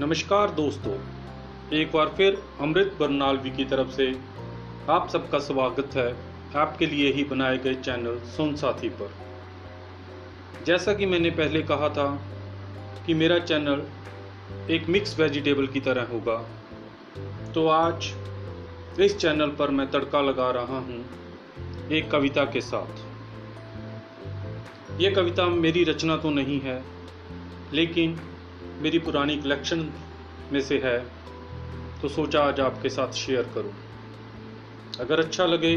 नमस्कार दोस्तों, एक बार फिर अमृत बरनालवी की तरफ़ से आप सबका स्वागत है आपके लिए ही बनाए गए चैनल सुन साथी पर। जैसा कि मैंने पहले कहा था कि मेरा चैनल एक मिक्स वेजिटेबल की तरह होगा तो आज इस चैनल पर मैं तड़का लगा रहा हूँ एक कविता के साथ। ये कविता मेरी रचना तो नहीं है, लेकिन मेरी पुरानी कलेक्शन में से है तो सोचा आज आपके साथ शेयर करूँ। अगर अच्छा लगे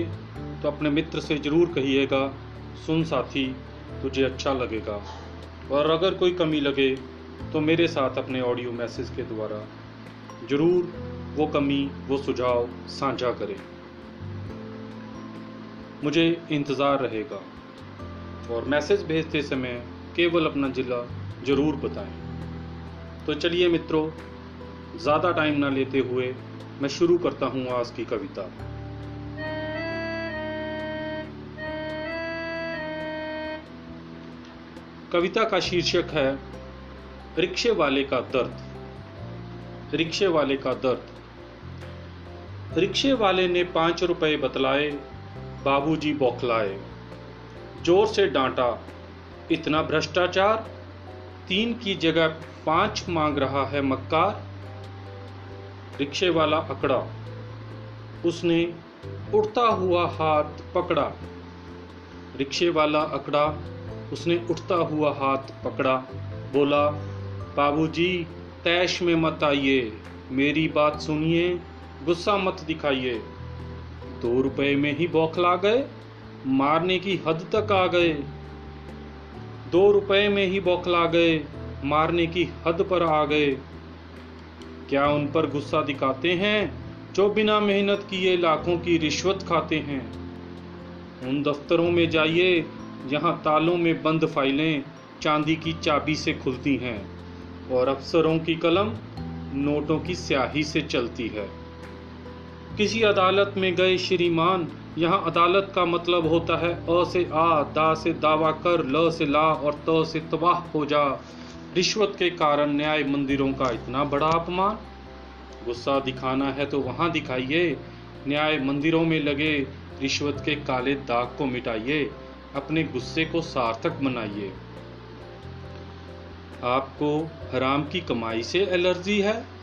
तो अपने मित्र से ज़रूर कहिएगा, सुन साथी, तुझे अच्छा लगेगा। और अगर कोई कमी लगे तो मेरे साथ अपने ऑडियो मैसेज के द्वारा ज़रूर वो कमी, वो सुझाव साझा करें। मुझे इंतज़ार रहेगा। और मैसेज भेजते समय केवल अपना ज़िला ज़रूर बताएँ। तो चलिए मित्रों, ज़्यादा टाइम ना लेते हुए मैं शुरू करता हूँ आज की कविता। कविता का शीर्षक है, रिक्शे वाले का दर्द। रिक्शे वाले का दर्द। रिक्शे वाले ने पाँच रुपए बतलाए, बाबूजी बौखलाए। ज़ोर से डांटा, इतना भ्रष्टाचार? तीन की जगह पाँच मांग रहा है मक्कार, रिक्शे वाला अकड़ा। उसने उड़ता हुआ हाथ पकड़ा। रिक्शे वाला अकड़ा, उसने उठता हुआ हाथ पकड़ा। बोला, बाबूजी, तैश में मत आइए। मेरी बात सुनिए, गुस्सा मत दिखाइए। दो रुपए में ही बौखला गए, मारने की हद तक आ गए। दो रुपए में ही बौखला गए, मारने की हद पर आ गए। क्या उन पर गुस्सा दिखाते हैं जो बिना मेहनत किए लाखों की रिश्वत खाते हैं? उन दफ्तरों में जाइए, जहाँ तालों में बंद फाइलें चांदी की चाबी से खुलती हैं और अफसरों की कलम नोटों की स्याही से चलती है। किसी अदालत में गए श्रीमान, यहाँ अदालत का मतलब होता है अ से आ, दा से दावा कर, ल से ला और त से तबाह हो जा। रिश्वत के कारण न्याय मंदिरों का इतना बड़ा अपमान। गुस्सा दिखाना है तो वहाँ दिखाइए। न्याय मंदिरों में लगे रिश्वत के काले दाग को मिटाइए। अपने गुस्से को सार्थक बनाइए। आपको हराम की कमाई से एलर्जी है?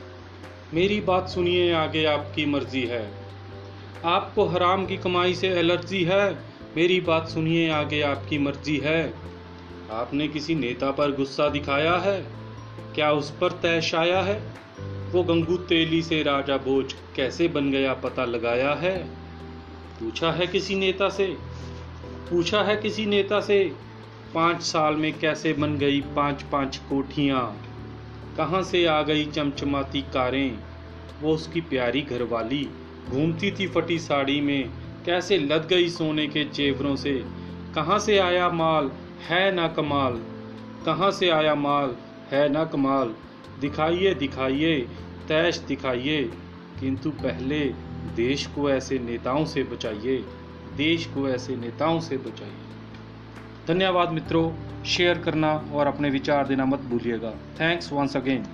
मेरी बात सुनिए, आगे आपकी मर्ज़ी है। आपको हराम की कमाई से एलर्जी है? मेरी बात सुनिए, आगे आपकी मर्ज़ी है। आपने किसी नेता पर गुस्सा दिखाया है? क्या उस पर तैश आया है? वो गंगू तेली से राजा भोज कैसे बन गया पता लगाया है? पूछा है किसी नेता से? पूछा है किसी नेता से? पाँच साल में कैसे बन गई पाँच पाँच कोठियाँ? कहाँ से आ गई चमचमाती कारें? वो उसकी प्यारी घरवाली घूमती थी फटी साड़ी में। कैसे लद गई सोने के जेवरों से? कहाँ से आया माल? है ना कमाल। कहाँ से आया माल? है ना कमाल। दिखाइए दिखाइए, तैश दिखाइए। किंतु पहले देश को ऐसे नेताओं से बचाइए। देश को ऐसे नेताओं से बचाइए। धन्यवाद मित्रों शेयर करना और अपने विचार देना मत भूलिएगा। Thanks once again